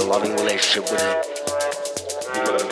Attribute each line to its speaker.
Speaker 1: a loving relationship
Speaker 2: with
Speaker 3: him.